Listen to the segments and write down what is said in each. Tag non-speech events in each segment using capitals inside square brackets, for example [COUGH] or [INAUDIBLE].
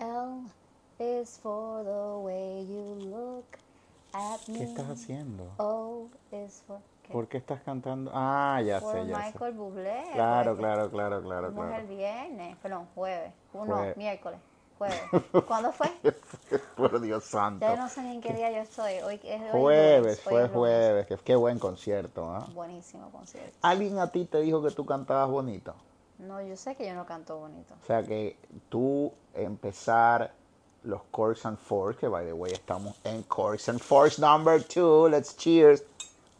L is for the way you look at me. ¿Qué estás haciendo? O is for... ¿qué? ¿Por qué estás cantando? Ah, ya Por sé, ya sé. Michael Bublé. Claro, pues, claro, claro, claro, Fuimos claro. el viernes, perdón, jueves. Uno, Jue- miércoles, jueves. [LAUGHS] ¿Cuándo fue? [LAUGHS] Por Dios santo. Ya no sé ni en qué día yo estoy. Hoy es hoy Jueves, fue es lunes. jueves. Qué, qué buen concierto, ¿ah? Buenísimo concierto. ¿Alguien a ti te dijo que tú cantabas bonito? No, yo sé que yo no canto bonito. O sea que tú empezar los Chords and Fours, que by the way estamos en Chords and Fours number two, let's cheers.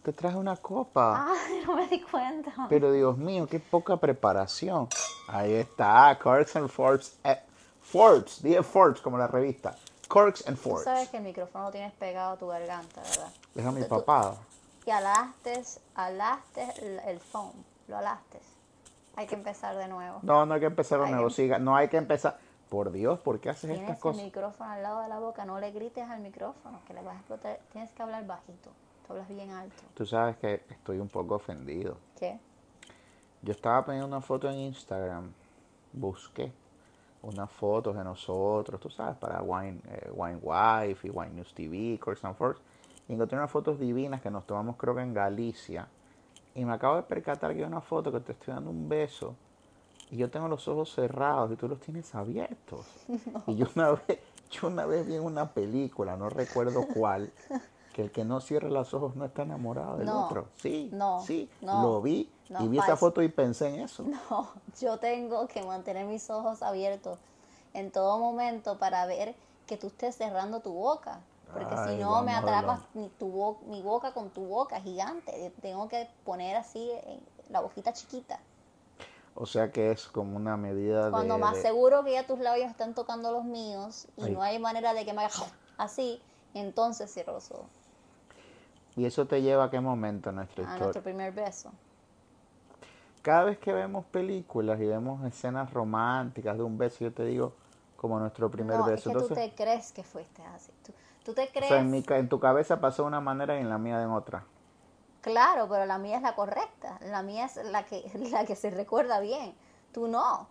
Te traje una copa. Ay, no me di cuenta. Pero Dios mío, qué poca preparación. Ahí está, Chords and Fours. Eh, Forbes, dije Forbes como la revista. Corks and Tú Forbes. sabes que el micrófono lo tienes pegado a tu garganta, ¿verdad? Deja mi Tú- tú- papada. Y alaste, alaste el, el foam, lo alaste. Hay que empezar de nuevo. No, no hay que empezar de nuevo. Siga. No hay que empezar. Por Dios, ¿por qué haces estas Tienes el cosas? micrófono al lado de la boca, no le grites al micrófono, que le vas a explotar. Tienes que hablar bajito, tú hablas bien alto. Tú sabes que estoy un poco ofendido. ¿Qué? Yo estaba poniendo una foto en Instagram, busqué unas fotos de nosotros, tú sabes, para Wine, eh, Wine Wife y Wine News TV, Course and Force, y encontré unas fotos divinas que nos tomamos creo que en Galicia, y me acabo de percatar que hay una foto que te estoy dando un beso, y yo tengo los ojos cerrados y tú los tienes abiertos. [LAUGHS] Y yo una vez, yo una vez vi en una película, no recuerdo cuál, [LAUGHS] que el que no cierra los ojos no está enamorado del No, otro. Sí, no, sí, no, lo vi y vi esa foto y pensé en eso. [LAUGHS] No, yo tengo que mantener mis ojos abiertos en todo momento para ver que tú estés cerrando tu boca. Porque Ay, si no, me a atrapas mi, tu bo- mi boca con tu boca gigante. Tengo que poner así eh, la boquita chiquita. O sea que es como una medida Cuando de... más de- seguro que ya tus labios están tocando los míos y Ay. no hay manera de que me haga [LAUGHS] así, entonces cierro los ojos. ¿Y eso te lleva a qué momento en nuestra A historia? nuestro primer beso. Cada vez que vemos películas y vemos escenas románticas de un beso, yo te digo como nuestro primer no, es beso. que tú Entonces, te crees que fuiste así. Tú, tú te o crees... sea, en, mi en tu cabeza pasó de una manera y en la mía en otra. Claro, pero la mía es la correcta. La mía es la que, [LAUGHS] la que se recuerda bien. Tú no.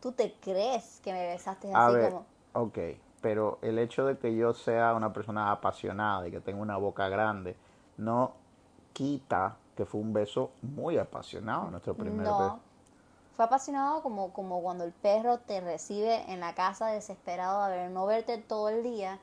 Tú te crees que me besaste A así ver, como. ok, pero el hecho de que yo sea una persona apasionada y que tenga una boca grande no quita que fue un beso muy apasionado nuestro primer No. beso. Fue apasionado como, como cuando el perro te recibe en la casa desesperado de ver, no verte todo el día,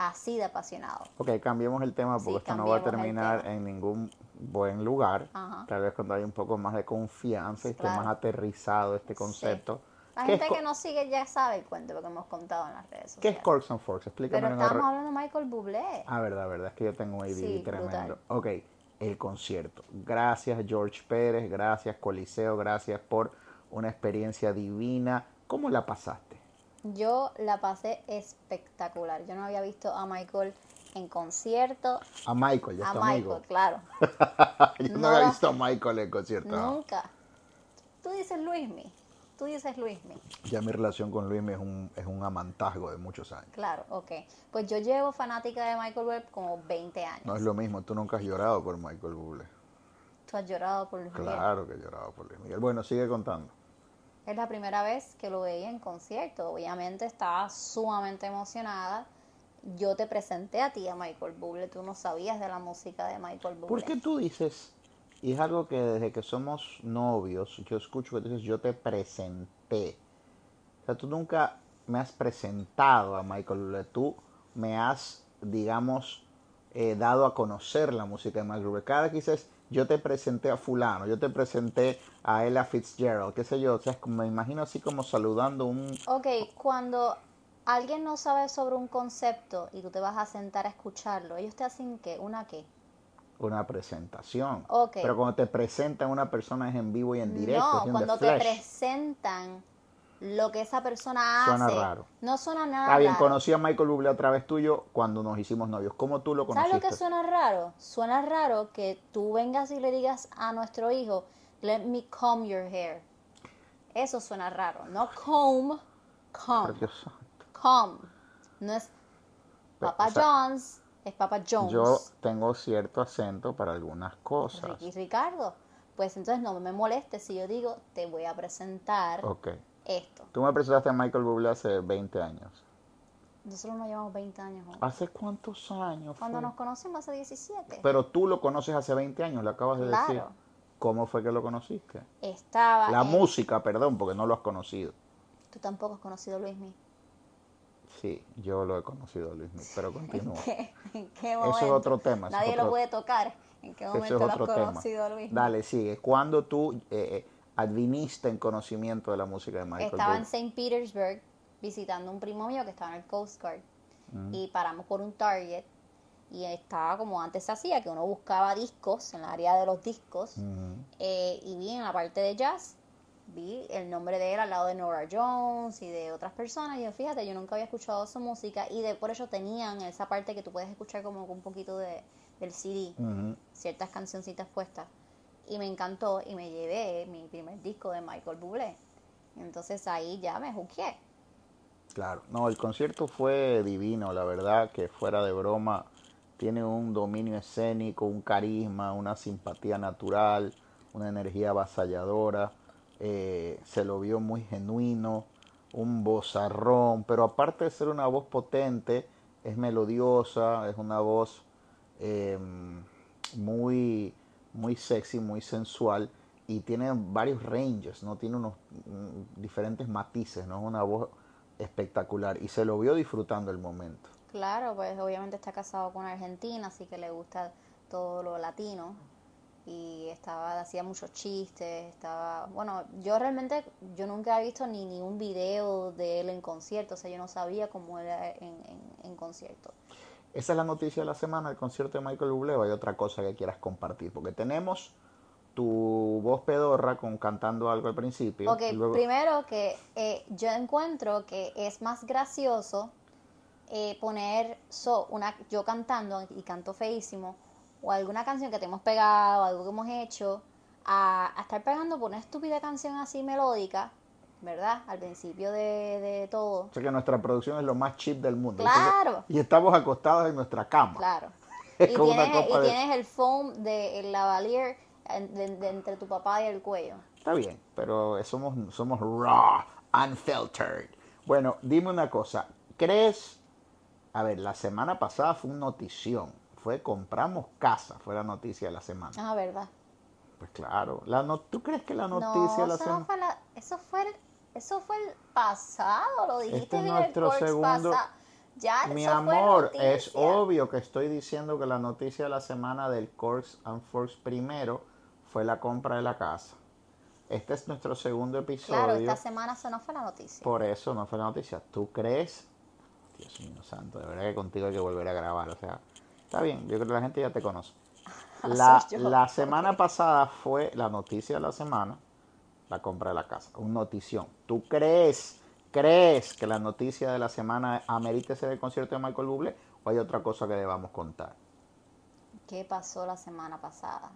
así de apasionado. Ok, cambiemos el tema porque Sí, esto no va a terminar en ningún buen lugar. Ajá. Tal vez cuando hay un poco más de confianza y esté más aterrizado este concepto. La ¿Qué, gente es, que nos sigue ya sabe el cuento lo que hemos contado en las redes ¿Qué es Corks and Forks? Explícame Pero re- hablando de Michael Bublé. Ah, verdad, verdad, es que yo tengo un ADD Sí, tremendo. brutal. Ok, el concierto. Gracias George Pérez, gracias Coliseo, gracias por una experiencia divina. ¿Cómo la pasaste? Yo la pasé espectacular. Yo no había visto a Michael en concierto. A Michael, ya A Michael, amigo. claro. [LAUGHS] yo no, No había visto a Michael en concierto. no. Nunca. Tú dices Luismi. Tú dices Luismi. Ya mi relación con Luis es un, es un amantazgo de muchos años. Claro, ok. Pues yo llevo fanática de Michael Webb como 20 años. No es lo mismo, tú nunca has llorado por Michael Bublé. Tú has llorado por Luis Miguel. Claro que he llorado por Luis Miguel. Bueno, sigue contando. Es la primera vez que lo veía en concierto. Obviamente estaba sumamente emocionada. Yo te presenté a ti a Michael Bublé. Tú no sabías de la música de Michael Bublé. ¿Por qué tú dices, y es algo que desde que somos novios, yo escucho que tú dices, yo te presenté? O sea, tú nunca me has presentado a Michael Bublé, tú me has, digamos, eh, dado a conocer la música de Michael Bublé. Cada que dices, yo te presenté a fulano, yo te presenté a Ella Fitzgerald, qué sé yo, o sea, es como- me imagino así como saludando un... Ok, cuando alguien no sabe sobre un concepto y tú te vas a sentar a escucharlo, ellos te hacen qué? ¿Una qué? una presentación. Ok. Pero cuando te presentan una persona es en vivo y en directo. no, cuando te presentan lo que esa persona Suena hace. raro. No suena nada Está bien, raro. conocí a Michael Bublé a través tuyo cuando nos hicimos novios. ¿Cómo tú lo ¿Sabes conociste? lo que suena raro? Suena raro que tú vengas y le digas a nuestro hijo, let me comb your hair. Eso suena raro. No comb, Por comb, Dios santo. comb. No es Papa o sea, John's, es Papa Jones. Yo tengo cierto acento para algunas cosas. Ricky Ricardo. Pues entonces no me molestes si yo digo, te voy a presentar Ok. Esto. Tú me presentaste a Michael Bublé hace 20 años. Nosotros nos llevamos 20 años. ¿Hace cuántos años? Cuando fue? nos conocimos hace 17. Pero tú lo conoces hace 20 años, lo acabas de decir. Claro. ¿Cómo fue que lo conociste? Estaba. La en- música, perdón, porque no lo has conocido. Tú tampoco has conocido a Luismi. Sí, yo lo he conocido, Luis, pero [LAUGHS] continúa. ¿Qué? ¿En qué Eso momento? es otro tema. eso Nadie otro- lo puede tocar. ¿En qué Eso momento es lo has conocido a Luismi? Dale, sigue. ¿Cuándo tú eh, eh, adviniste en conocimiento de la música de Michael Estaba en? St. Petersburg visitando un primo mío que estaba en el Coast Guard. Mm. Y paramos por un Target. Y estaba como antes se hacía, que uno buscaba discos en el área de los discos. Ujú. Eh, y vi en la parte de jazz, vi el nombre de él al lado de Nora Jones y de otras personas. Y yo, fíjate, yo nunca había escuchado su música. Y de por eso tenían esa parte que tú puedes escuchar como un poquito de, del CD, Ujú. ciertas cancioncitas puestas. Y me encantó y me llevé mi primer disco de Michael Bublé. Entonces ahí ya me juqué. Claro, no, el concierto fue divino, la verdad que fuera de broma, tiene un dominio escénico, un carisma, una simpatía natural, una energía avasalladora, eh, se lo vio muy genuino, un vozarrón, pero aparte de ser una voz potente, es melodiosa, es una voz eh, muy, muy sexy, muy sensual y tiene varios ranges, ¿no? Tiene unos mm, diferentes matices, ¿no? Es una voz espectacular y se lo vio disfrutando el momento. Claro, pues obviamente está casado con Argentina, así que le gusta todo lo latino. Y estaba, hacía muchos chistes, estaba, bueno, yo realmente, yo nunca he visto ni, ni un video de él en concierto, o sea, yo no sabía cómo era en, en, en concierto. Esa es la noticia de la semana, el concierto de Michael Bublé, hay otra cosa que quieras compartir, porque tenemos tu voz pedorra con cantando algo al principio. Ok, luego- primero que eh, yo encuentro que es más gracioso eh, poner so, una, yo cantando y canto feísimo o alguna canción que te hemos pegado, algo que hemos hecho, a, a estar pegando por una estúpida canción así melódica, ¿verdad? Al principio de, de todo. O sea que nuestra producción es lo más cheap del mundo. Claro. Y estamos acostados en nuestra cama. Claro. [LAUGHS] Es y como una tienes, copa y de- tienes el foam de el lavalier de- de entre tu papá y el cuello. Está bien, pero somos, somos raw, unfiltered. Bueno, dime una cosa. ¿Crees? A ver, la semana pasada fue una notición. Fue compramos casa, fue la noticia de la semana. Ah, ¿verdad? Pues claro. La no, ¿Tú crees que la noticia no, de la eso, no semana... fue la- eso fue el, eso fue el pasado, lo dijiste Este es en el nuestro Corks segundo- pasa- Ya, Mi amor, es obvio que estoy diciendo que la noticia de la semana del Corks and Forks primero fue la compra de la casa. Este es nuestro segundo episodio. Claro, esta semana eso no fue la noticia. Por eso no fue la noticia. ¿Tú crees? Dios mío santo, de verdad que contigo hay que volver a grabar. O sea, está bien, yo creo que la gente ya te conoce. [LAUGHS] La, la semana pasada fue la noticia de la semana, la compra de la casa. Un notición. ¿Tú crees, crees que la noticia de la semana amerite ser el concierto de Michael Bublé o hay otra cosa que debamos contar? ¿Qué pasó la semana pasada?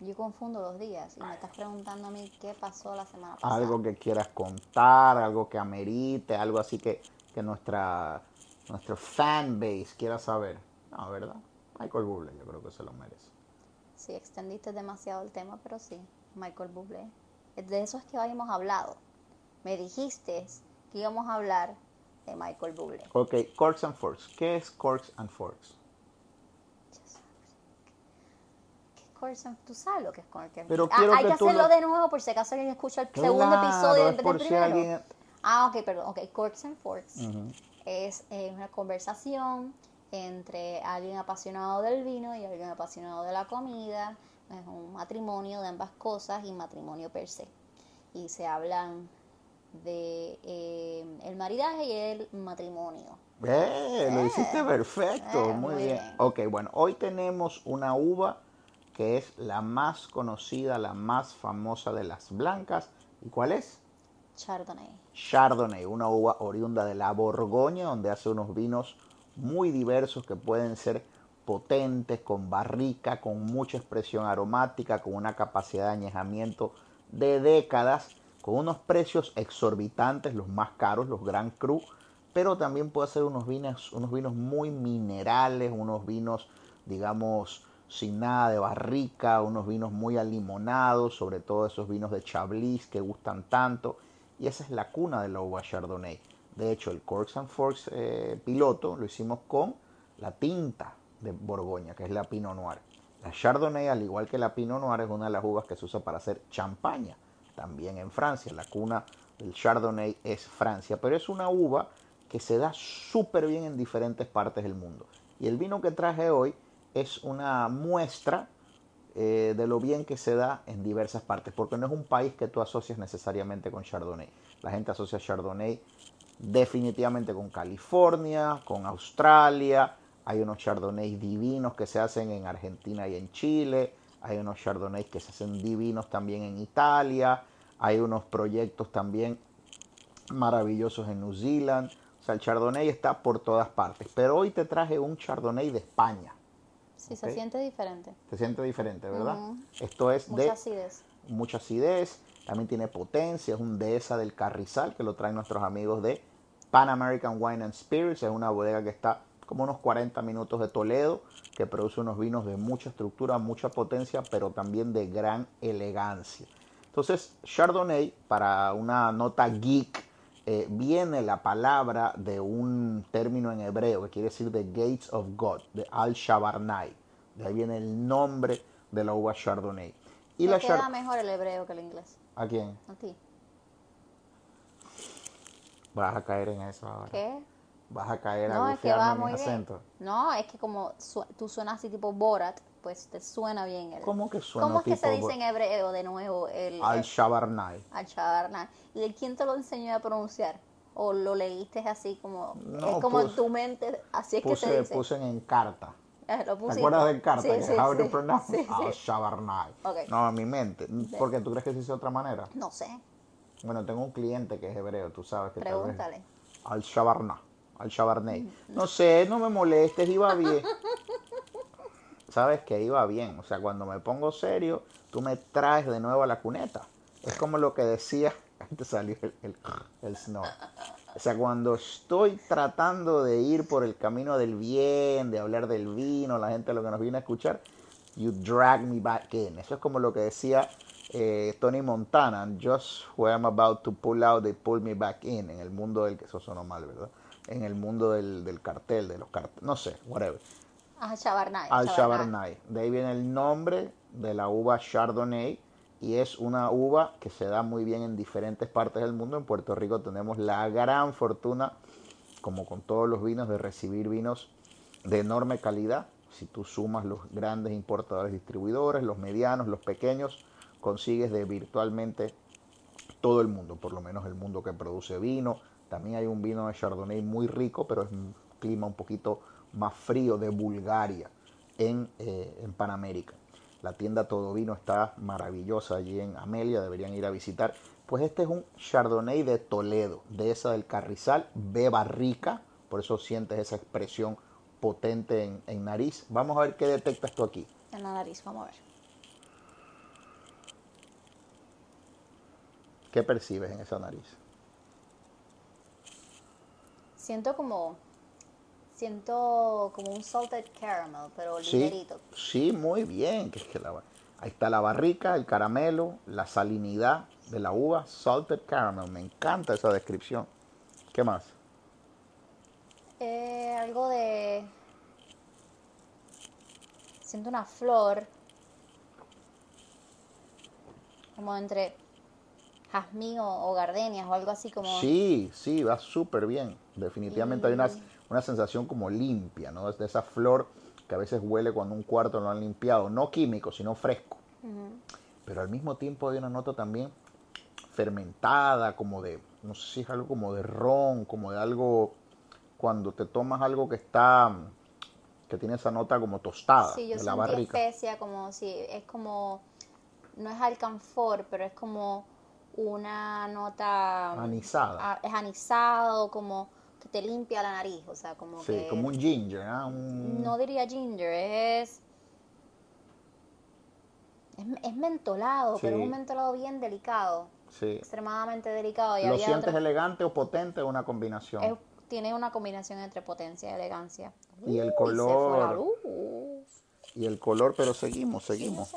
Yo confundo los días y me estás preguntando a mí qué pasó la semana pasada. Algo que quieras contar, algo que amerite, algo así que, que nuestra, nuestro fan base quiera saber. No, ¿verdad? Michael Bublé, yo creo que se lo merece. Sí, extendiste demasiado el tema, pero sí, Michael Bublé. De eso es que habíamos hablado. Me dijiste que íbamos a hablar de Michael Bublé. Ok, Corks and Forks. ¿Qué es Corks and Forks? ¿Qué es Corks and- ¿Tú sabes lo que es Corks and Pero Ah, hay que que hacerlo lo- de nuevo por si acaso alguien escucha el segundo Claro, episodio en vez del si primero. alguien- Ah, ok, perdón. Ok, Corks and Forks Ujú. es eh, una conversación entre alguien apasionado del vino y alguien apasionado de la comida. Es un matrimonio de ambas cosas y matrimonio per se. Y se hablan de eh, el maridaje y el matrimonio. Eh, lo hiciste perfecto, eh, muy, muy bien. bien. Ok, bueno, hoy tenemos una uva que es la más conocida, la más famosa de las blancas. ¿Y cuál es? Chardonnay. Chardonnay, una uva oriunda de la Borgoña, donde hace unos vinos muy diversos que pueden ser potentes, con barrica, con mucha expresión aromática, con una capacidad de añejamiento de décadas, con unos precios exorbitantes, los más caros, los Grand Cru, pero también puede hacer unos vinos, unos vinos muy minerales, unos vinos, digamos, sin nada de barrica, unos vinos muy alimonados, sobre todo esos vinos de Chablis que gustan tanto. y esa es la cuna de la uva Chardonnay. De hecho, el Corks and Forks eh, piloto lo hicimos con la tinta de Borgoña, que es la Pinot Noir. La Chardonnay, al igual que la Pinot Noir, es una de las uvas que se usa para hacer champaña, también en Francia. La cuna del Chardonnay es Francia, pero es una uva que se da súper bien en diferentes partes del mundo. Y el vino que traje hoy es una muestra eh, de lo bien que se da en diversas partes, porque no es un país que tú asocias necesariamente con Chardonnay. La gente asocia Chardonnay definitivamente con California, con Australia. Hay unos Chardonnays divinos que se hacen en Argentina y en Chile. Hay unos Chardonnays que se hacen divinos también en Italia. Hay unos proyectos también maravillosos en New Zealand. O sea, el Chardonnay está por todas partes. Pero hoy te traje un Chardonnay de España. Sí, se siente diferente. Se siente diferente, ¿verdad? Esto es mucha de acidez. mucha acidez. También tiene potencia. Es un dehesa del Carrizal que lo traen nuestros amigos de Pan American Wine and Spirits. Es una bodega que está como unos 40 minutos de Toledo, que produce unos vinos de mucha estructura, mucha potencia, pero también de gran elegancia. Entonces, Chardonnay, para una nota geek, eh, viene la palabra de un término en hebreo que quiere decir The Gates of God, de Al-Shabarnay. De ahí viene el nombre de la uva Chardonnay. Y la queda mejor el hebreo que el inglés. ¿A quién? A ti. Vas a caer en eso ahora. ¿Qué? Vas a caer No, a es que va muy mis bien. acentos. No, es que como su- tú suenas así tipo Borat, pues te suena bien el... ¿Cómo que suena ¿Cómo es que se dice en hebreo de nuevo el... el- Al-Shabarnay. Al-Shabarna. ¿Y de quién te lo enseñó a pronunciar? ¿O lo leíste así como... No, es como en puse- tu mente, así es que se Puse, dice? puse en carta. Eh, lo ¿Te acuerdas del carta? Sí, sí, How sí. to pronounce. Al-Shabarnay. Ok. No, en mi mente. ¿Por qué? ¿Tú crees que se dice de otra manera? No sé, Bueno, tengo un cliente que es hebreo, tú sabes que tal vez- pregúntale. Al-Shabarna. Al-Shabarnay. No sé, no me molestes, iba bien. [LAUGHS] Sabes que iba bien. O sea, cuando me pongo serio, tú me traes de nuevo a la cuneta. Es como lo que decía. [LAUGHS] Te salió el, el, el. O sea, cuando estoy tratando de ir por el camino del bien, de hablar del vino, la gente lo que nos viene a escuchar, you drag me back in. Eso es como lo que decía eh, Tony Montana, just where I'm about to pull out, they pull me back in, en el mundo del, eso sonó mal, ¿verdad? En el mundo del, del cartel, de los carteles, no sé, whatever. Al-Shabarna. Al Chabarnay. De ahí viene el nombre de la uva Chardonnay y es una uva que se da muy bien en diferentes partes del mundo. En Puerto Rico tenemos la gran fortuna, como con todos los vinos, de recibir vinos de enorme calidad. Si tú sumas los grandes importadores distribuidores, los medianos, los pequeños, consigues de virtualmente todo el mundo, por lo menos el mundo que produce vino. También hay un vino de Chardonnay muy rico, pero es un clima un poquito más frío de Bulgaria en, eh, en Panamérica. La tienda Todo Vino está maravillosa allí en Amelia, deberían ir a visitar. Pues este es un Chardonnay de Toledo, de esa del Carrizal, beba rica, por eso sientes esa expresión potente en, en nariz. Vamos a ver qué detectas tú aquí. En la nariz, vamos a ver. ¿Qué percibes en esa nariz? Siento como... Siento como un salted caramel, pero Sí, ligerito. sí, muy bien. que es que la- ahí está la barrica, el caramelo, la salinidad de la uva, salted caramel. Me encanta esa descripción. ¿Qué más? Eh, algo de... Siento una flor. Como entre jazmín o, o gardenias o algo así como... Sí, sí, va súper bien. Definitivamente hay una, una sensación como limpia, ¿no? Es de esa flor que a veces huele cuando un cuarto lo han limpiado. No químico, sino fresco. Pero al mismo tiempo hay una nota también fermentada, como de, no sé si es algo como de ron, como de algo, cuando te tomas algo que está, que tiene esa nota como tostada, Sí, yo de la sentí barrica. especia como si es como no es alcanfor, pero es como una nota Anisada. es anisado, como que te limpia la nariz, o sea, como Sí, que como un ginger, ¿ah? Un- no diría ginger, es es, es mentolado, pero es un mentolado bien delicado, sí. extremadamente delicado. Y ¿Lo sientes otro- elegante o potente o una combinación? es- tiene una combinación entre potencia y elegancia. Y el color. Y el color, pero seguimos, seguimos. Sí.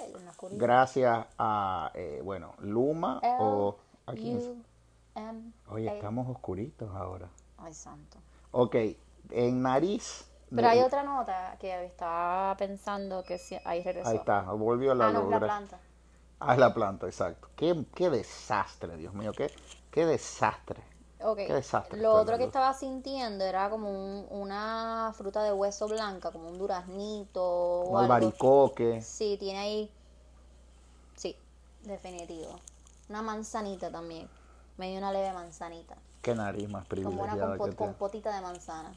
Gracias a, eh, bueno, Luma o... ¿a quién es? M. Oye, estamos oscuritos ahora. Ay, santo. Ok, en nariz. Pero hay otra nota que estaba pensando que sí, ahí regresó. Ahí está, volvió la Ah, no, es la planta. Ah, es la planta, exacto. Qué, qué desastre, Dios mío, qué, qué desastre. Ok. Qué desastre Lo otro que estaba sintiendo era como un- una fruta de hueso blanca, como un duraznito o Un albaricoque. Sí, tiene ahí. Sí, definitivo. Una manzanita también. Me dio una leve manzanita. Qué nariz más Como una privilegiada compo- que compotita de manzana.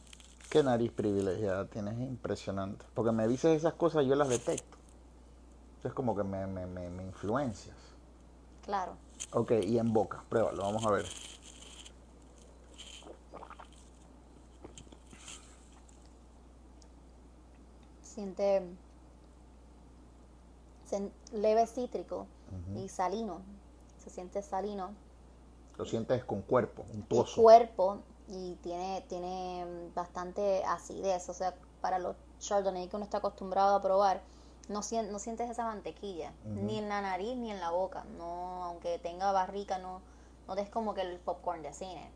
Qué nariz privilegiada tienes, es impresionante. Porque me dices esas cosas, yo las detecto. Es como que me, me, me, me influencias. Claro. Ok, y en boca, pruébalo, vamos a ver. Siente leve cítrico y salino. Se siente salino. Lo sientes con cuerpo, untuoso. cuerpo y tiene, tiene bastante acidez. O sea, para los Chardonnay que uno está acostumbrado a probar, no, no sientes esa mantequilla, ni en la nariz ni en la boca. No, aunque tenga barrica, no, no es como que el popcorn de cine.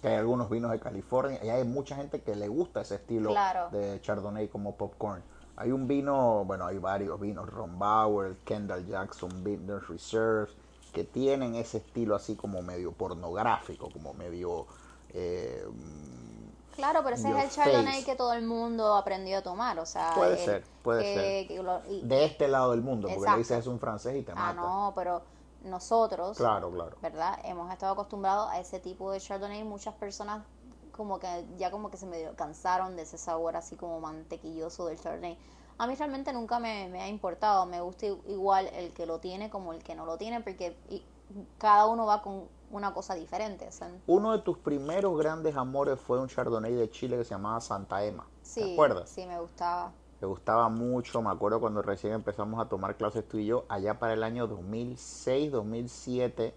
Que hay algunos vinos de California y hay mucha gente que le gusta ese estilo Claro. de Chardonnay como popcorn. Hay un vino, bueno, hay varios vinos, Ron Bauer, Kendall Jackson, Vintners Reserve, que tienen ese estilo así como medio pornográfico, como medio... eh, Claro, pero ese es el Chardonnay que todo el mundo aprendió a tomar. O sea, Puede el ser, puede que- ser. que lo- y- de este lado del mundo, porque Exacto. le dices es un francés y te ah, mata. no, pero nosotros, Claro, claro. ¿verdad? Hemos estado acostumbrados a ese tipo de Chardonnay. Muchas personas como que ya como que se medio cansaron de ese sabor así como mantequilloso del Chardonnay. A mí realmente nunca me, me ha importado. Me gusta igual el que lo tiene como el que no lo tiene porque y- cada uno va con una cosa diferente. o sea, Uno de tus primeros grandes amores fue un Chardonnay de Chile que se llamaba Santa Emma. sí, ¿Te acuerdas? sí, me gustaba. Me gustaba mucho, me acuerdo cuando recién empezamos a tomar clases tú y yo, allá para el año 2006, 2007,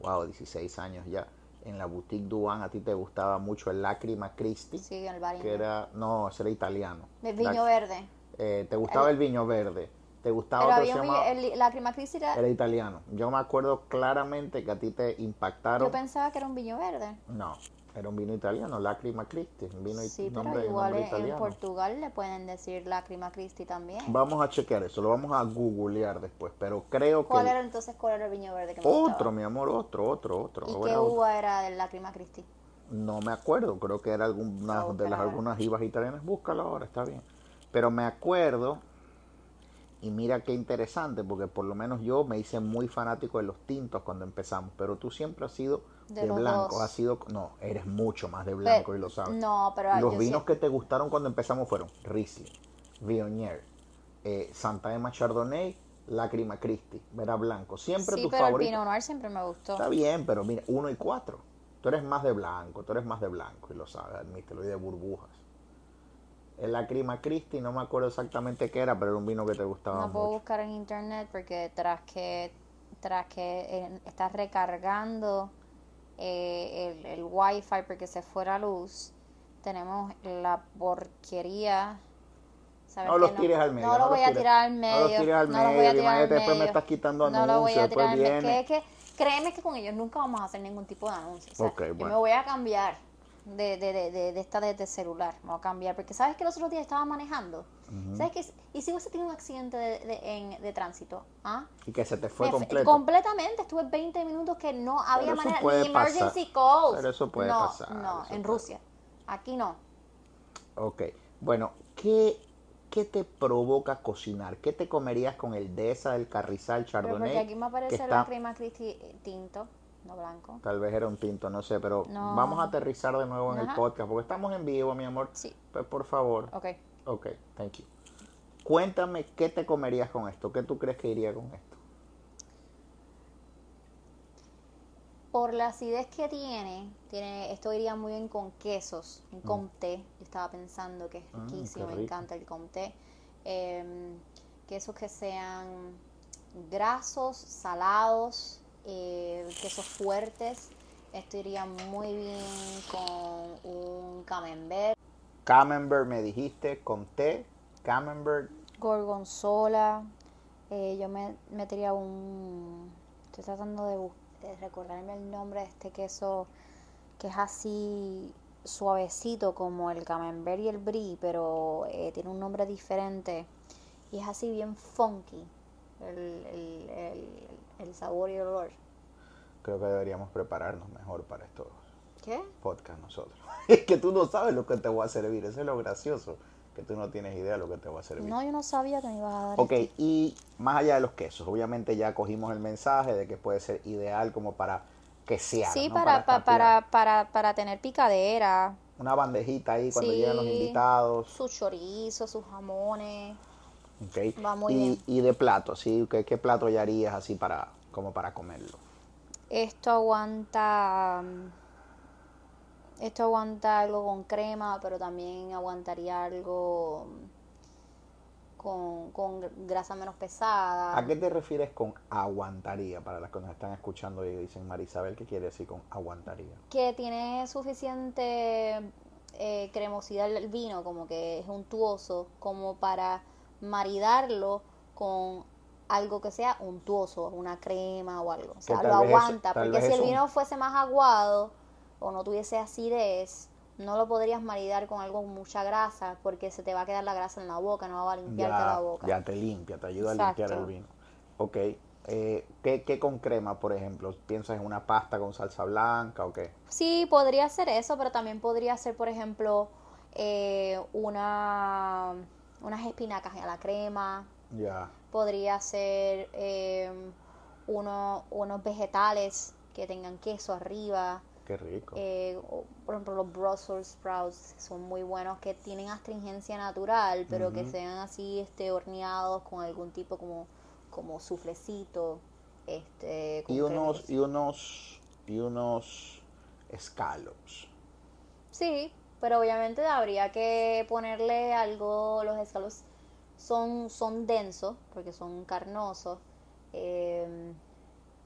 wow, 16 años ya, en la boutique Duan, a ti te gustaba mucho el Lacrima Christi, Sí, el bar que era, no, ese era italiano. El viño La- verde. Eh, te gustaba el, viño verde, te gustaba Pero otro había se el, la crema era- era italiano. Yo me acuerdo claramente que a ti te impactaron. yo pensaba que era un viño verde. No, era un vino italiano, Lacrima Christi, un vino Sí, pero igual nombre en. Portugal le pueden decir lágrima Cristi también. Vamos a chequear eso, lo vamos a googlear después, pero creo que ¿Cuál era entonces cuál era el viño verde que me otro, gustaba? mi amor, otro, otro, otro. ¿Y qué otro. uva era del lágrima Cristi? No me acuerdo, creo que era alguna de las algunas ibas italianas. Búscalo ahora, está bien. Pero me acuerdo, y mira qué interesante, porque por lo menos yo me hice muy fanático de los tintos cuando empezamos, pero tú siempre has sido De blanco, dos. has sido, no, eres mucho más de blanco Pero- y lo sabes. No, pero Los vinos sí- que te gustaron cuando empezamos fueron Riesling, Viognier, eh, Santa Emma Chardonnay, Lacrima Christi, era blanco. Siempre sí, tu pero el favorito. Pinot Noir siempre me gustó. Está bien, pero mira, uno y cuatro. Tú eres más de blanco, tú eres más de blanco y lo sabes, admítelo, y de burbujas. El Lacrima Christi, no me acuerdo exactamente qué era, pero era un vino que te gustaba No puedo buscar en internet porque tras que tras que eh, estás recargando eh, el, el wifi porque se fue la luz, tenemos la porquería. ¿sabes No los tires al medio. No, lo voy a tires- tirar al No medio. los tires al no los voy a medio, tirar al imagínate, después me estás quitando No lo voy anuncios, a tirar al medio. viene. Que, que, créeme que con ellos nunca vamos a hacer ningún tipo de anuncio. O sea, Ok, Yo bueno. me voy a cambiar de, de, de, de, de esta de, de celular. Me voy a cambiar. Porque sabes que los otros días estaba manejando. ¿Sabes qué? Y si hubiese tenido un accidente de, de, en- de tránsito. ¿ah? Y que se te fue Me completo. Completamente. Estuve 20 minutos que no había Pero manera. Ni emergency pasar. calls. Pero eso puede no, pasar, No, eso en puede. Rusia. Aquí no. Ok, bueno, ¿qué, ¿qué te provoca cocinar? ¿Qué te comerías con el Deza del Carrizal Pero Chardonnay? porque aquí me que aparece está- la crema Christi tinto, no blanco. Tal vez era un tinto, no sé, pero No. vamos a aterrizar de nuevo en el podcast, porque estamos en vivo, mi amor. Sí. Pues por favor. Ok. Ok, thank you. Cuéntame qué te comerías con esto, qué tú crees que iría con esto. Por la acidez que tiene, tiene esto iría muy bien con quesos, un comté. Yo estaba pensando que es Mm, riquísimo, me encanta el comté. Em, quesos que sean grasos, salados, eh, quesos fuertes. Esto iría muy bien con un camembert, Camembert me dijiste, con té, Camembert, gorgonzola. eh, yo me metería un... Estoy tratando de recordarme el nombre de este queso que es así suavecito como el camembert y el brie, pero eh, tiene un nombre diferente y es así bien funky el, el, el, el sabor y el olor. Creo que deberíamos prepararnos mejor para estos ¿Qué? podcast nosotros. [LAUGHS] Es que tú no sabes lo que te voy a servir, eso es lo gracioso, que tú no tienes idea de lo que te voy a servir. No, yo no sabía que me ibas a dar. Ok, esto. y más allá de los quesos, obviamente ya cogimos el mensaje de que puede ser ideal como para que sea. Sí, ¿no? para, pa- estar para, para, para tener picadera, Una bandejita ahí cuando Sí. llegan los invitados. sus chorizos, sus jamones. Ok. Va muy y, bien. y de plato, ¿sí? ¿Qué, qué plato ya harías así para, como para comerlo? Esto aguanta. mm, Esto aguanta algo con crema, pero también aguantaría algo mm, con, con grasa menos pesada. ¿A qué te refieres con aguantaría? Para las que nos están escuchando y dicen, Marisabel, ¿qué quiere decir con aguantaría? Que tiene suficiente eh, cremosidad el vino, como que es untuoso, como para maridarlo con algo que sea untuoso, una crema o algo. O sea, lo eso- aguanta, porque si el vino fuese más aguado o no tuviese acidez, no lo podrías maridar con algo con mucha grasa, porque se te va a quedar la grasa en la boca, no va a limpiarte Ya, la boca. ya te limpia, te ayuda a limpiar el vino. Ok. Eh, ¿qué, ¿Qué con crema, por ejemplo? ¿Piensas en una pasta con salsa blanca o qué? Sí, podría ser eso, pero también podría ser, por ejemplo, eh, una, unas espinacas a la crema. Ya. Podría ser eh, uno- unos vegetales que tengan queso arriba. Qué rico. Eh, por ejemplo, los Brussels sprouts son muy buenos, que tienen astringencia natural, pero que sean así este, horneados con algún tipo como, como suflecito. Este, y unos, y unos, y unos scallops. Sí, pero obviamente habría que ponerle algo, los escalos son, son densos, porque son carnosos, eh,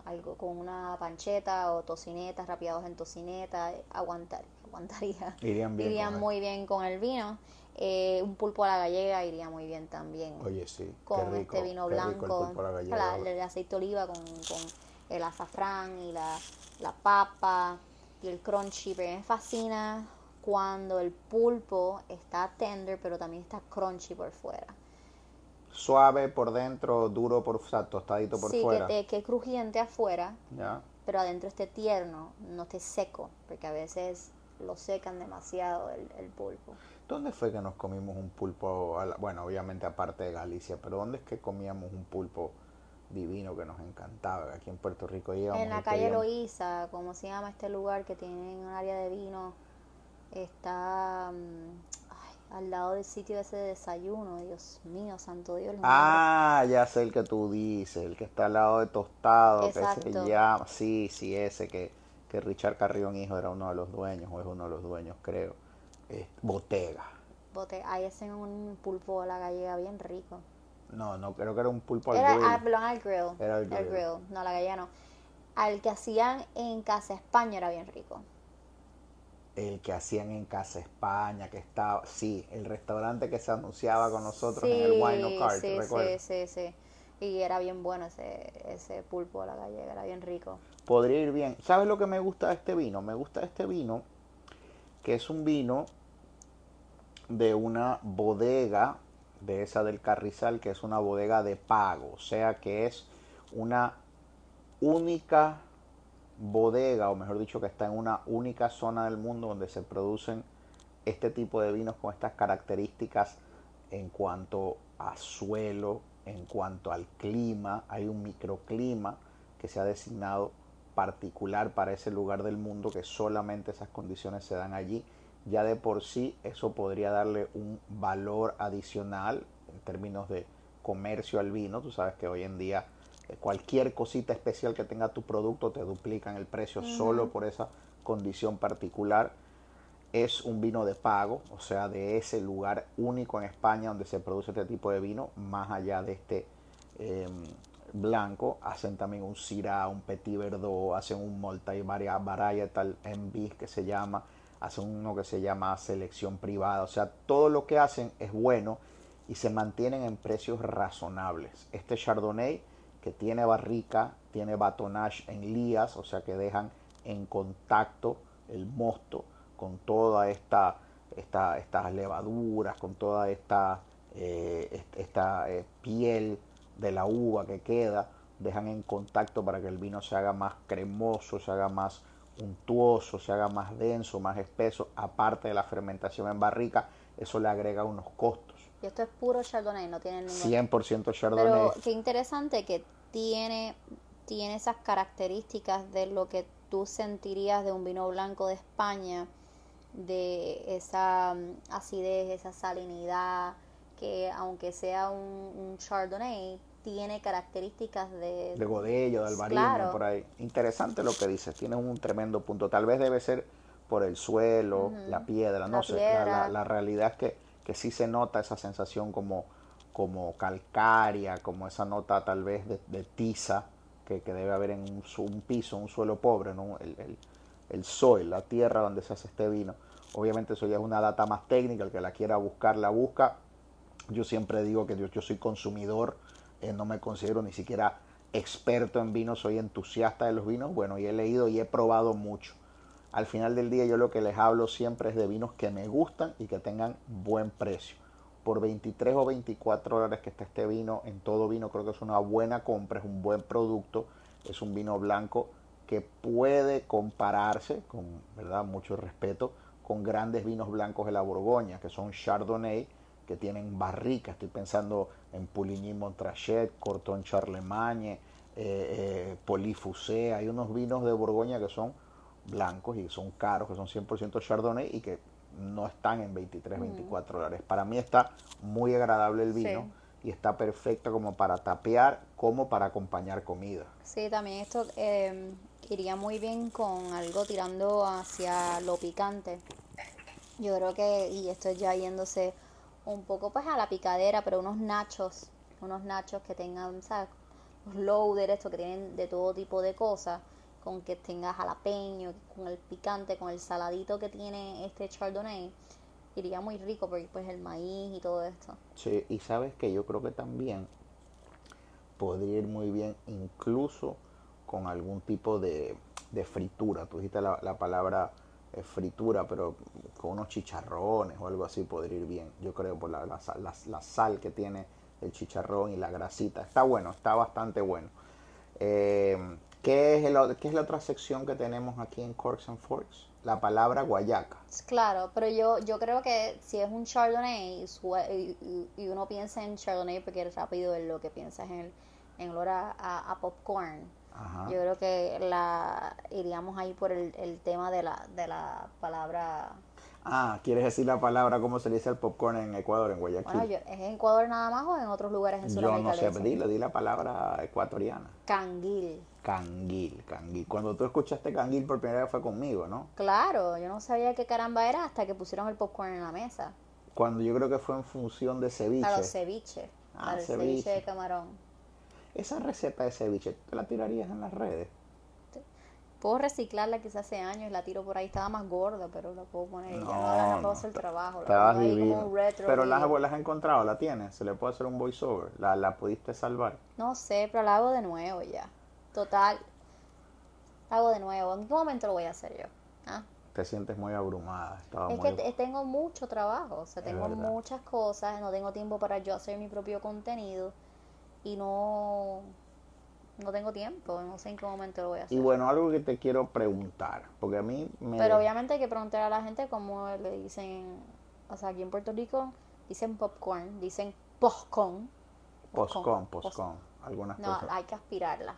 algo con una pancheta o tocineta, rapeados en tocineta, aguantar, [LAUGHS] aguantaría. Irían bien. Irían muy bien con el vino. Eh, un pulpo a la gallega iría muy bien también Oye, sí. con qué rico, este vino qué rico el blanco, gallega. la- el aceite de oliva con, con el azafrán y la, la papa y el crunchy. Pero me fascina cuando el pulpo está tender, pero también está crunchy por fuera. Suave por dentro, duro por, o sea, tostadito por sí, fuera. que, te- que crujiente afuera, Ya. pero adentro esté tierno, no esté seco, porque a veces lo secan demasiado el, el pulpo. ¿Dónde fue que nos comimos un pulpo? la- bueno, obviamente aparte de Galicia, pero ¿dónde es que comíamos un pulpo divino que nos encantaba? Aquí en Puerto Rico íbamos. En la calle Loíza, ¿cómo se llama este lugar que tiene un área de vino? Está mm, ay, al lado del sitio ese de desayuno. Dios mío, santo Dios. el. Ah, ya sé el que tú dices, el que está al lado de Tostado, que Exacto. se llama, sí, sí, ese que, que Richard Carrión hijo era uno de los dueños, o es uno de los dueños, creo. Eh, Botega. Bote- ahí hacen un pulpo a la gallega bien rico. No, no, creo que era un pulpo al Era, grill. ah, al grill. Era al El grill. No, la gallega no. Al que hacían en Casa España era bien rico. El que hacían en Casa España, que estaba, sí, el restaurante que se anunciaba con nosotros en el Wine Cart, sí, ¿recuerdas? sí, sí, sí. Y era bien bueno ese, ese pulpo a la gallega, era bien rico. Podría ir bien. ¿Sabes lo que me gusta de este vino? Me gusta de este vino, que es un vino de una bodega, de esa del Carrizal, que es una bodega de pago. O sea que es una única bodega, o mejor dicho, que está en una única zona del mundo donde se producen este tipo de vinos con estas características en cuanto a suelo, en cuanto al clima. Hay un microclima que se ha designado particular para ese lugar del mundo, que solamente esas condiciones se dan allí. Ya de por sí eso podría darle un valor adicional en términos de comercio al vino. Tú sabes que hoy en día cualquier cosita especial que tenga tu producto te duplican el precio solo por esa condición particular. Es un vino de pago, o sea, de ese lugar único en España donde se produce este tipo de vino, más allá de este eh, blanco, hacen también un Syrah, un Petit Verdot, hacen un multi varietal Envis que se llama, hacen uno que se llama selección privada, o sea, todo lo que hacen es bueno y se mantienen en precios razonables. Este Chardonnay que tiene barrica, tiene batonage en lías, o sea que dejan en contacto el mosto con toda esta, esta estas levaduras, con toda esta, eh, esta eh, piel de la uva que queda, dejan en contacto para que el vino se haga más cremoso, se haga más untuoso, se haga más denso, más espeso, aparte de la fermentación en barrica, eso le agrega unos costos. Y esto es puro Chardonnay, no tiene ningún... 100% Chardonnay. Pero qué interesante que tiene, tiene esas características de lo que tú sentirías de un vino blanco de España, de esa mm, acidez, esa salinidad, que aunque sea un, un Chardonnay, tiene características de... De Godello, de Albarino, por ahí. Interesante lo que dices, tiene un tremendo punto. Tal vez debe ser por el suelo, la piedra, no sé. La, realidad es que, que sí se nota esa sensación como, como calcárea, como esa nota tal vez de, tiza que, debe haber en un, piso, un suelo pobre, ¿no? el, el, el soil, la tierra donde se hace este vino. Obviamente eso ya es una data más técnica, el que la quiera buscar la busca. Yo siempre digo que yo, soy consumidor eh, no me considero ni siquiera experto en vinos, soy entusiasta de los vinos, bueno, y he leído y he probado mucho. Al final del día yo lo que les hablo siempre es de vinos que me gustan y que tengan buen precio. Por 23 o 24 dólares que está este vino, en todo vino creo que es una buena compra, es un buen producto, es un vino blanco que puede compararse, con verdad mucho respeto, con grandes vinos blancos de la Borgoña, que son Chardonnay, que tienen barrica. Estoy pensando en Pouligny Montrachet, Corton Charlemagne, eh, eh, Polifusé. Hay unos vinos de Borgoña que son blancos y son caros, que son 100% Chardonnay y que no están en 23, 24 dólares. Para mí está muy agradable el vino. Y está perfecto como para tapear, como para acompañar comida. Sí, también esto eh, iría muy bien con algo tirando hacia lo picante. Yo creo que, y esto ya yéndose un poco pues a la picadera, pero unos nachos, unos nachos que tengan, ¿sabes? Los loader, esto que tienen de todo tipo de cosas, con que tenga jalapeño, con el picante, con el saladito que tiene este chardonnay, iría muy rico porque pues el maíz y todo esto. Sí, y sabes que yo creo que también podría ir muy bien incluso con algún tipo de, de fritura. Tú dijiste la, la palabra fritura, pero con unos chicharrones o algo así podría ir bien. Yo creo por la, la, sal que tiene el chicharrón y la grasita. Está bueno, está bastante bueno. Eh, ¿qué, es el, ¿Qué es la otra sección que tenemos aquí en Corks and Forks? La palabra guayaca. Claro, pero yo, yo creo que si es un Chardonnay y, uno piensa en Chardonnay porque rápido es lo que piensa en, en olor a popcorn yo creo que la iríamos ahí por el, el tema de la, de la palabra Ah, ¿quieres decir la palabra cómo se dice el popcorn en Ecuador, en Guayaquil? Bueno, ¿es en Ecuador nada más o en otros lugares en Sudamérica? Yo no sé, dile, di la palabra ecuatoriana. Canguil. Canguil, canguil. Cuando tú escuchaste canguil por primera vez fue conmigo, ¿no? Claro, yo no sabía qué caramba era hasta que pusieron el popcorn en la mesa. Cuando yo creo que fue en función de ceviche. Los ceviche. Ah, ceviche de camarón. Esa receta de ceviche, ¿tú la tirarías en las redes? Puedo reciclarla quizás hace años y la tiro por ahí. Estaba más gorda, pero la puedo poner. No, ahora no puedo hacer el trabajo. La divino. pero las la has encontrado, la tienes. Se le puede hacer un voiceover. La, la pudiste salvar. No sé, pero la hago de nuevo ya. Total. La hago de nuevo. ¿En qué momento lo voy a hacer yo? ¿Ah? Te sientes muy abrumada. es que tengo mucho trabajo. O sea, tengo muchas cosas. No tengo tiempo para yo hacer mi propio contenido y no, no tengo tiempo, no sé en qué momento lo voy a hacer. Y bueno, algo que te quiero preguntar, porque a mí me... Pero obviamente hay que preguntar a la gente cómo le dicen, o sea, aquí en Puerto Rico dicen popcorn, dicen postcon. Postcon, postcon, algunas no, hay que aspirarla.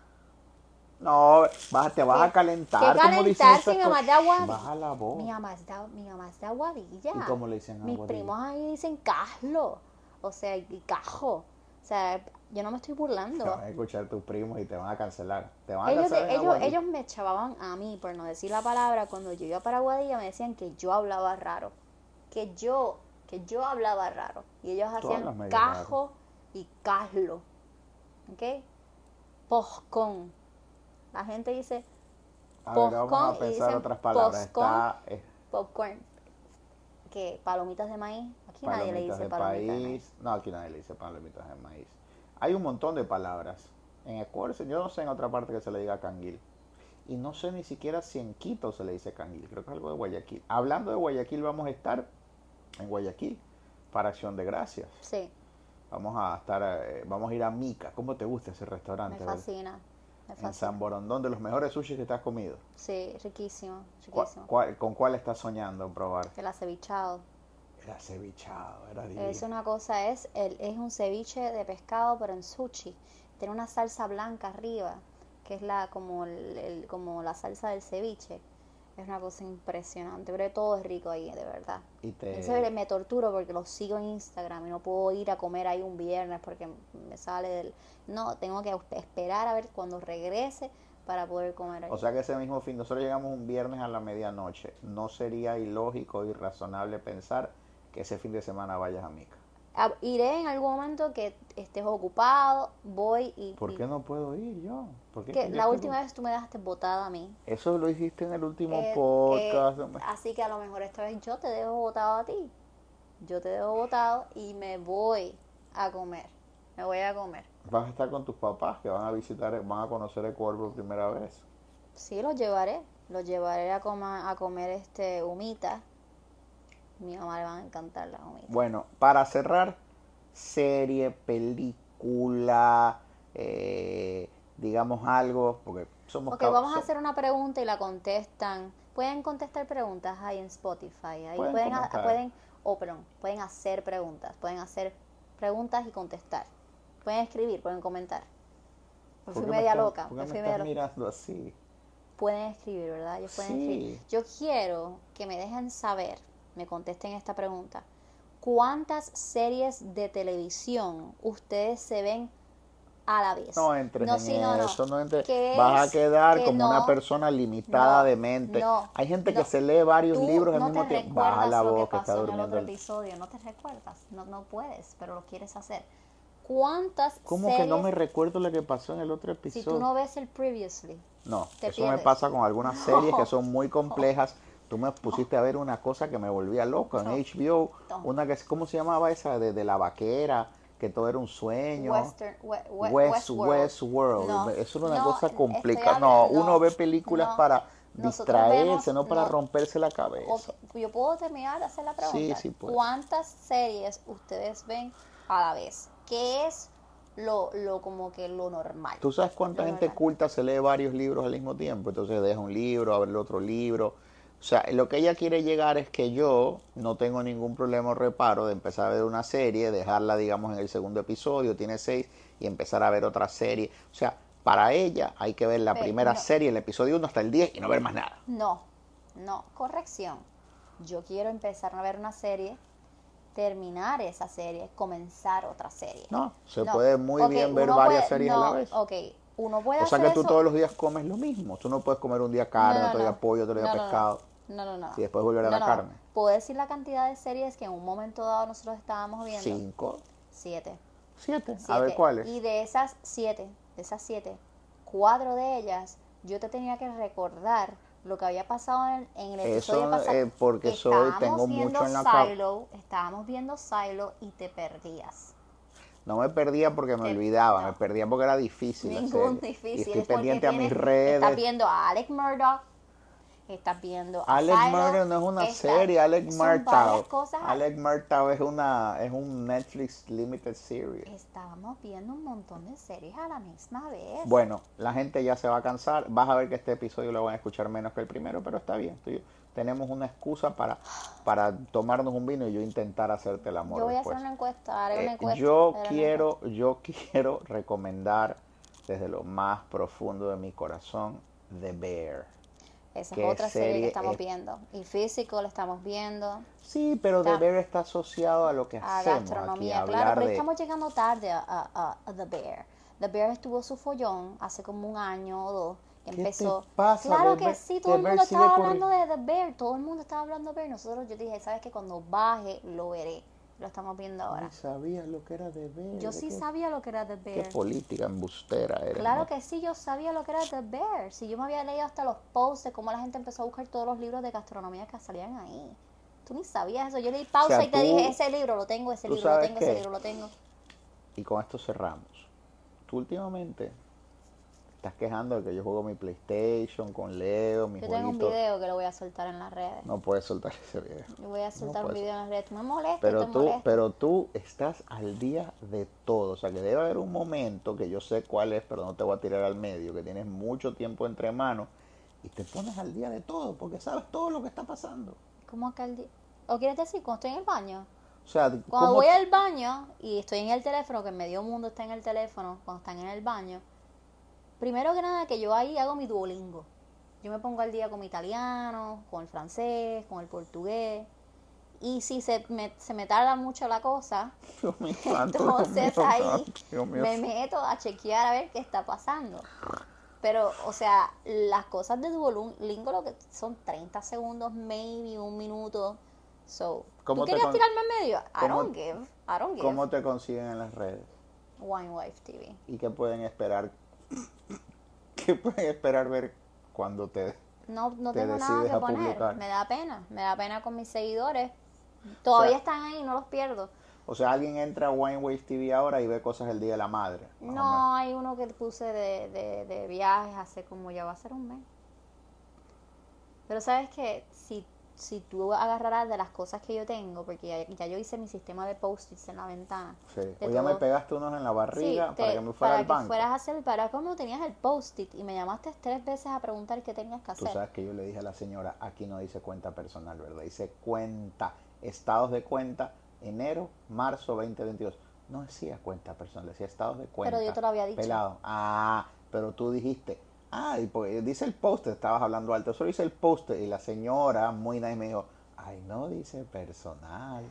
No, vas, te vas a calentar. ¿Qué calentar si mi mamá es de aguadilla? Baja la voz. Mi mamá es de, mi mamá de aguadilla. ¿Y cómo le dicen Mis primos ahí dicen caslo, o sea, y cajo. O sea, yo no me estoy burlando. Te van a escuchar tus primos y te van a cancelar. Te van a ellos, cancelar ellos, ellos me chavaban a mí por no decir la palabra. Cuando yo iba para Guadilla me decían que yo hablaba raro. Que yo, que yo hablaba raro. Y ellos hacían cajo y caslo. ¿Ok? Poscon. La gente dice poscon y dicen otras palabras. Está, popcorn. ¿Qué? Palomitas de maíz. Aquí nadie le dice palomitas de maíz. No, aquí nadie le dice palomitas de maíz. Hay un montón de palabras En Ecuador, yo no sé en otra parte que se le diga canguil. Y no sé ni siquiera si en Quito se le dice canguil. Creo que es algo de Guayaquil. Hablando de Guayaquil, vamos a estar en Guayaquil para Acción de Gracias. Sí. Vamos a estar, eh, vamos a ir a Mica. ¿Cómo te gusta ese restaurante? Me fascina. Me fascina. En San Borondón, de los mejores sushis que te has comido. Sí, riquísimo, ¿Cuál- riquísimo. cuál- con cuál estás soñando en probar? El acevichado. Era cevichado, era divino. Es una cosa, es, el, es un ceviche de pescado, pero en sushi. Tiene una salsa blanca arriba, que es la como, el, el- como la salsa del ceviche. Es una cosa impresionante, pero todo es rico ahí, de verdad. Y te... Entonces me torturo porque lo sigo en Instagram y no puedo ir a comer ahí un viernes porque me sale del... No, tengo que esperar a ver cuando regrese para poder comer ahí. O sea que ese mismo fin, nosotros llegamos un viernes a la medianoche. No sería ilógico y razonable pensar que ese fin de semana vayas a Mica. Ah, Iré en algún momento que estés ocupado, voy y... ¿Por y- qué no puedo ir yo? ¿Por qué que tendría la última vez tú me dejaste botada a mí. Eso lo hiciste en el último Eh, podcast. eh, así que a lo mejor esta vez yo te dejo botado a ti. Yo te dejo botado y me voy a comer. Me voy a comer. Vas a estar con tus papás que van a visitar, van a conocer Ecuador por primera vez. Sí, los llevaré. Los llevaré a, coma- a comer este humita. Mi mamá le van a encantar las humitas. Bueno, para cerrar, serie, película, eh, digamos algo, porque somos Ok, vamos a hacer una pregunta y la contestan. Pueden contestar preguntas ahí en Spotify. Ahí Pueden pueden, oh, perdón, pueden hacer preguntas. Pueden hacer preguntas y contestar. Pueden escribir, pueden comentar. Me ¿Por fui me media loca. ¿Por Me fui me media loca. mirando así? Pueden escribir, ¿verdad? Ellos pueden Sí. escribir. Yo quiero que me dejen saber, me contesten esta pregunta. ¿Cuántas series de televisión ustedes se ven a la vez? No entres No, en sí, no, no. eso, no entres. ¿Qué Vas a quedar Que como no, una persona limitada de mente. Hay gente que se lee varios libros al mismo tiempo. Baja la voz que que está pasó en el durmiendo. otro episodio, no te recuerdas, no, no puedes, pero lo quieres hacer. ¿Cuántas ¿Cómo series, que no me recuerdo lo que pasó en el otro si episodio? tú no ves el previously, No, eso me pasa con algunas series que [LAUGHS] son muy complejas. Tú me pusiste a ver una cosa que me volvía loco en. HBO, una que ¿cómo se llamaba esa? De, de la vaquera, que todo era un sueño. Western, we- we- West, Westworld. Westworld. No, Eso era una no, cosa complicada. No, uno ve películas no. para distraerse, vemos- no para romperse la cabeza. Yo puedo terminar de hacer la pregunta. Sí, sí puedes. ¿Cuántas series ustedes ven a la vez? ¿Qué es lo, lo como que lo normal? ¿Tú sabes cuánta Lo gente normal. culta se lee varios libros al mismo tiempo? Entonces deja un libro, abre el otro libro. O sea, lo que ella quiere llegar es que yo no tengo ningún problema o reparo de empezar a ver una serie, dejarla, digamos, en el segundo episodio, tiene seis, y empezar a ver otra serie. O sea, para ella hay que ver la Pero primera no. serie, el episodio 1 hasta el 10 y no ver más nada. No, no, corrección. Yo quiero empezar a ver una serie, terminar esa serie, comenzar otra serie. No, se No. puede muy bien ver varias puede- series a no, la vez. Ok, uno puede O sea que tú eso. todos los días comes lo mismo. Tú no puedes comer un día carne, No, no, otro día pollo, otro día pescado. No, no, no. Y después volver a la carne. Puedo decir la cantidad de series que en un momento dado nosotros estábamos viendo. Cinco, Siete. siete. A ver cuáles. Y de esas siete, de esas siete, cuatro de ellas, yo te tenía que recordar lo que había pasado en, en el episodio Eso, pasado. eh, porque soy, tengo mucho en la cabeza. Silo, estábamos viendo Silo y te perdías. No me perdía porque me olvidaba, no. me perdía porque era difícil. la Ningún serie. difícil. Y estoy es pendiente a mis redes. Estás viendo a Alec Murdoch, estás viendo a Alex Silo, Murdoch no es una está- serie, Murtaugh. cosas. Alex Murtaugh es una es un Netflix limited series. Estábamos viendo un montón de series a la misma vez. Bueno, la gente ya se va a cansar. Vas a ver que este episodio lo van a escuchar menos que el primero, pero está bien. Tú y yo tenemos una excusa para, para tomarnos un vino y yo intentar hacerte el amor yo voy a después. hacer una encuesta, haré una Eh, encuesta. yo haré una quiero, yo [LAUGHS] quiero recomendar desde lo más profundo de mi corazón The Bear. Esa ¿Qué es otra serie, serie que estamos es? viendo. Y físico lo estamos viendo. Sí, pero The Bear está asociado a lo que A hacemos gastronomía, aquí, a claro, pero de estamos llegando tarde a, a- a- a The Bear. The Bear estuvo su follón hace como un año o dos. ¿Qué te empezó. pasa? Claro que Bear- sí, todo el mundo estaba hablando de The Bear. Todo el mundo estaba hablando de Bear. Nosotros, yo dije, ¿sabes que Cuando baje, lo veré. Lo estamos viendo ahora. Ni sabías lo que era The Bear. Yo ¿de sí qué- sabía lo que era The Qué Bear. política embustera eres. Claro ¿no? que sí, yo sabía lo que era The Bear. Si yo me había leído hasta los posts de cómo la gente empezó a buscar todos los libros de gastronomía que salían ahí. Tú ni sabías eso. Yo le di pausa sea, y te tú- dije, ese libro lo tengo, ese libro lo tengo, qué. ese libro lo tengo. Y con esto cerramos. Tú últimamente estás quejando de que yo juego mi PlayStation con Leo, mi Yo tengo un video que lo voy a soltar en las redes. No puedes soltar ese video. Yo voy a soltar un video en las redes. Tú me molestas, Pero tú, molestas. pero tú estás al día de todo. O sea, que debe haber un momento que yo sé cuál es, pero no te voy a tirar al medio, que tienes mucho tiempo entre manos y te pones al día de todo porque sabes todo lo que está pasando. ¿Cómo que al día? ¿O quieres decir cuando estoy en el baño? O sea, Cuando ¿cómo- voy al baño y estoy en el teléfono, que medio mundo está en el teléfono cuando están en el baño, primero que nada que yo ahí hago mi duolingo. Yo me pongo al día con mi italiano, con el francés, con el portugués. Y si se me, se me tarda mucho la cosa, [LAUGHS] Dios mío, [LAUGHS] santo, Dios entonces mío, ahí santo, Dios mío, me meto a chequear a ver qué está pasando. Pero, o sea, las cosas de Duolingo lo que son 30 segundos, maybe un minuto. So, ¿Cómo ¿tú te querías tirarme en medio? I don't give. I don't give. ¿Cómo te consiguen en las redes? Wine Wife TV. ¿Y qué pueden esperar? [LAUGHS] ¿Qué pueden esperar ver cuando te... No, no Te tengo nada decides que poner. publicar. Me da pena. Me da pena con mis seguidores. Todavía O sea- están ahí, no los pierdo. O sea, alguien entra a Wine Wave TV ahora y ve cosas del Día de la Madre. No, hay uno que puse de, de, de viajes hace como ya va a ser un mes. Pero sabes que si, si tú agarraras de las cosas que yo tengo, porque ya, ya yo hice mi sistema de post-its en la ventana. Sí. O ya me pegaste unos en la barriga Sí, para que me fuera para al que banco. fueras a hacer, para cómo tenías el post-it y me llamaste tres veces a preguntar qué tenías que Tú hacer. sabes que yo le dije a la señora, aquí no dice cuenta personal, ¿verdad? Dice cuenta, estados de cuenta, enero, marzo 2022. No decía cuenta personal, decía estados de cuenta. yo te lo había dicho. Pelado. Ah, pero tú dijiste, ah, y pues dice el post, estabas hablando alto, solo dice el post y la señora muy nice me dijo, ay, no dice personal,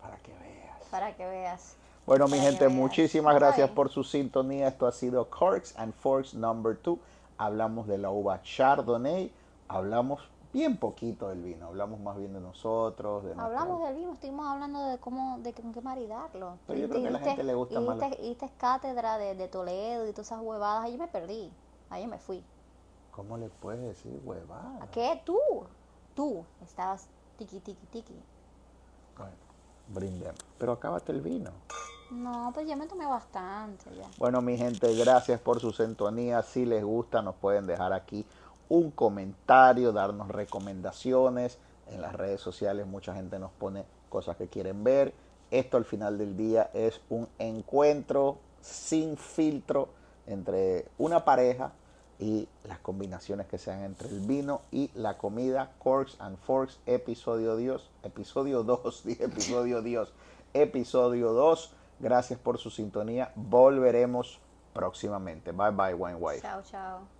para que veas. Para que veas. Bueno, mi Para gente, veas. muchísimas gracias por su sintonía. Esto ha sido Corks and Forks number 2. Hablamos de la uva Chardonnay. Hablamos bien poquito del vino. Hablamos más bien de nosotros. De Hablamos del vino, estuvimos hablando de cómo, de con qué maridarlo. Pero yo creo que a la gente le gusta más diste cátedra de, de Toledo y todas esas huevadas. Ahí me perdí. Ahí me fui. ¿Cómo le puedes decir huevada? ¿A qué? Tú. Tú estabas tiqui, tiqui, tiqui. Bueno, brindemos. Pero acábate el vino. No, pues ya me tomé bastante ya. Bueno, mi gente, gracias por su sintonía. Si les gusta, nos pueden dejar aquí un comentario, darnos recomendaciones. En las redes sociales mucha gente nos pone cosas que quieren ver. Esto al final del día es un encuentro sin filtro entre una pareja y las combinaciones que sean entre el vino y la comida. Corks and Forks, episodio Dios, episodio 2, [LAUGHS] dije episodio Dios, episodio 2. Gracias por su sintonía. Volveremos próximamente. Bye bye, Wine Wife. Chao, chao.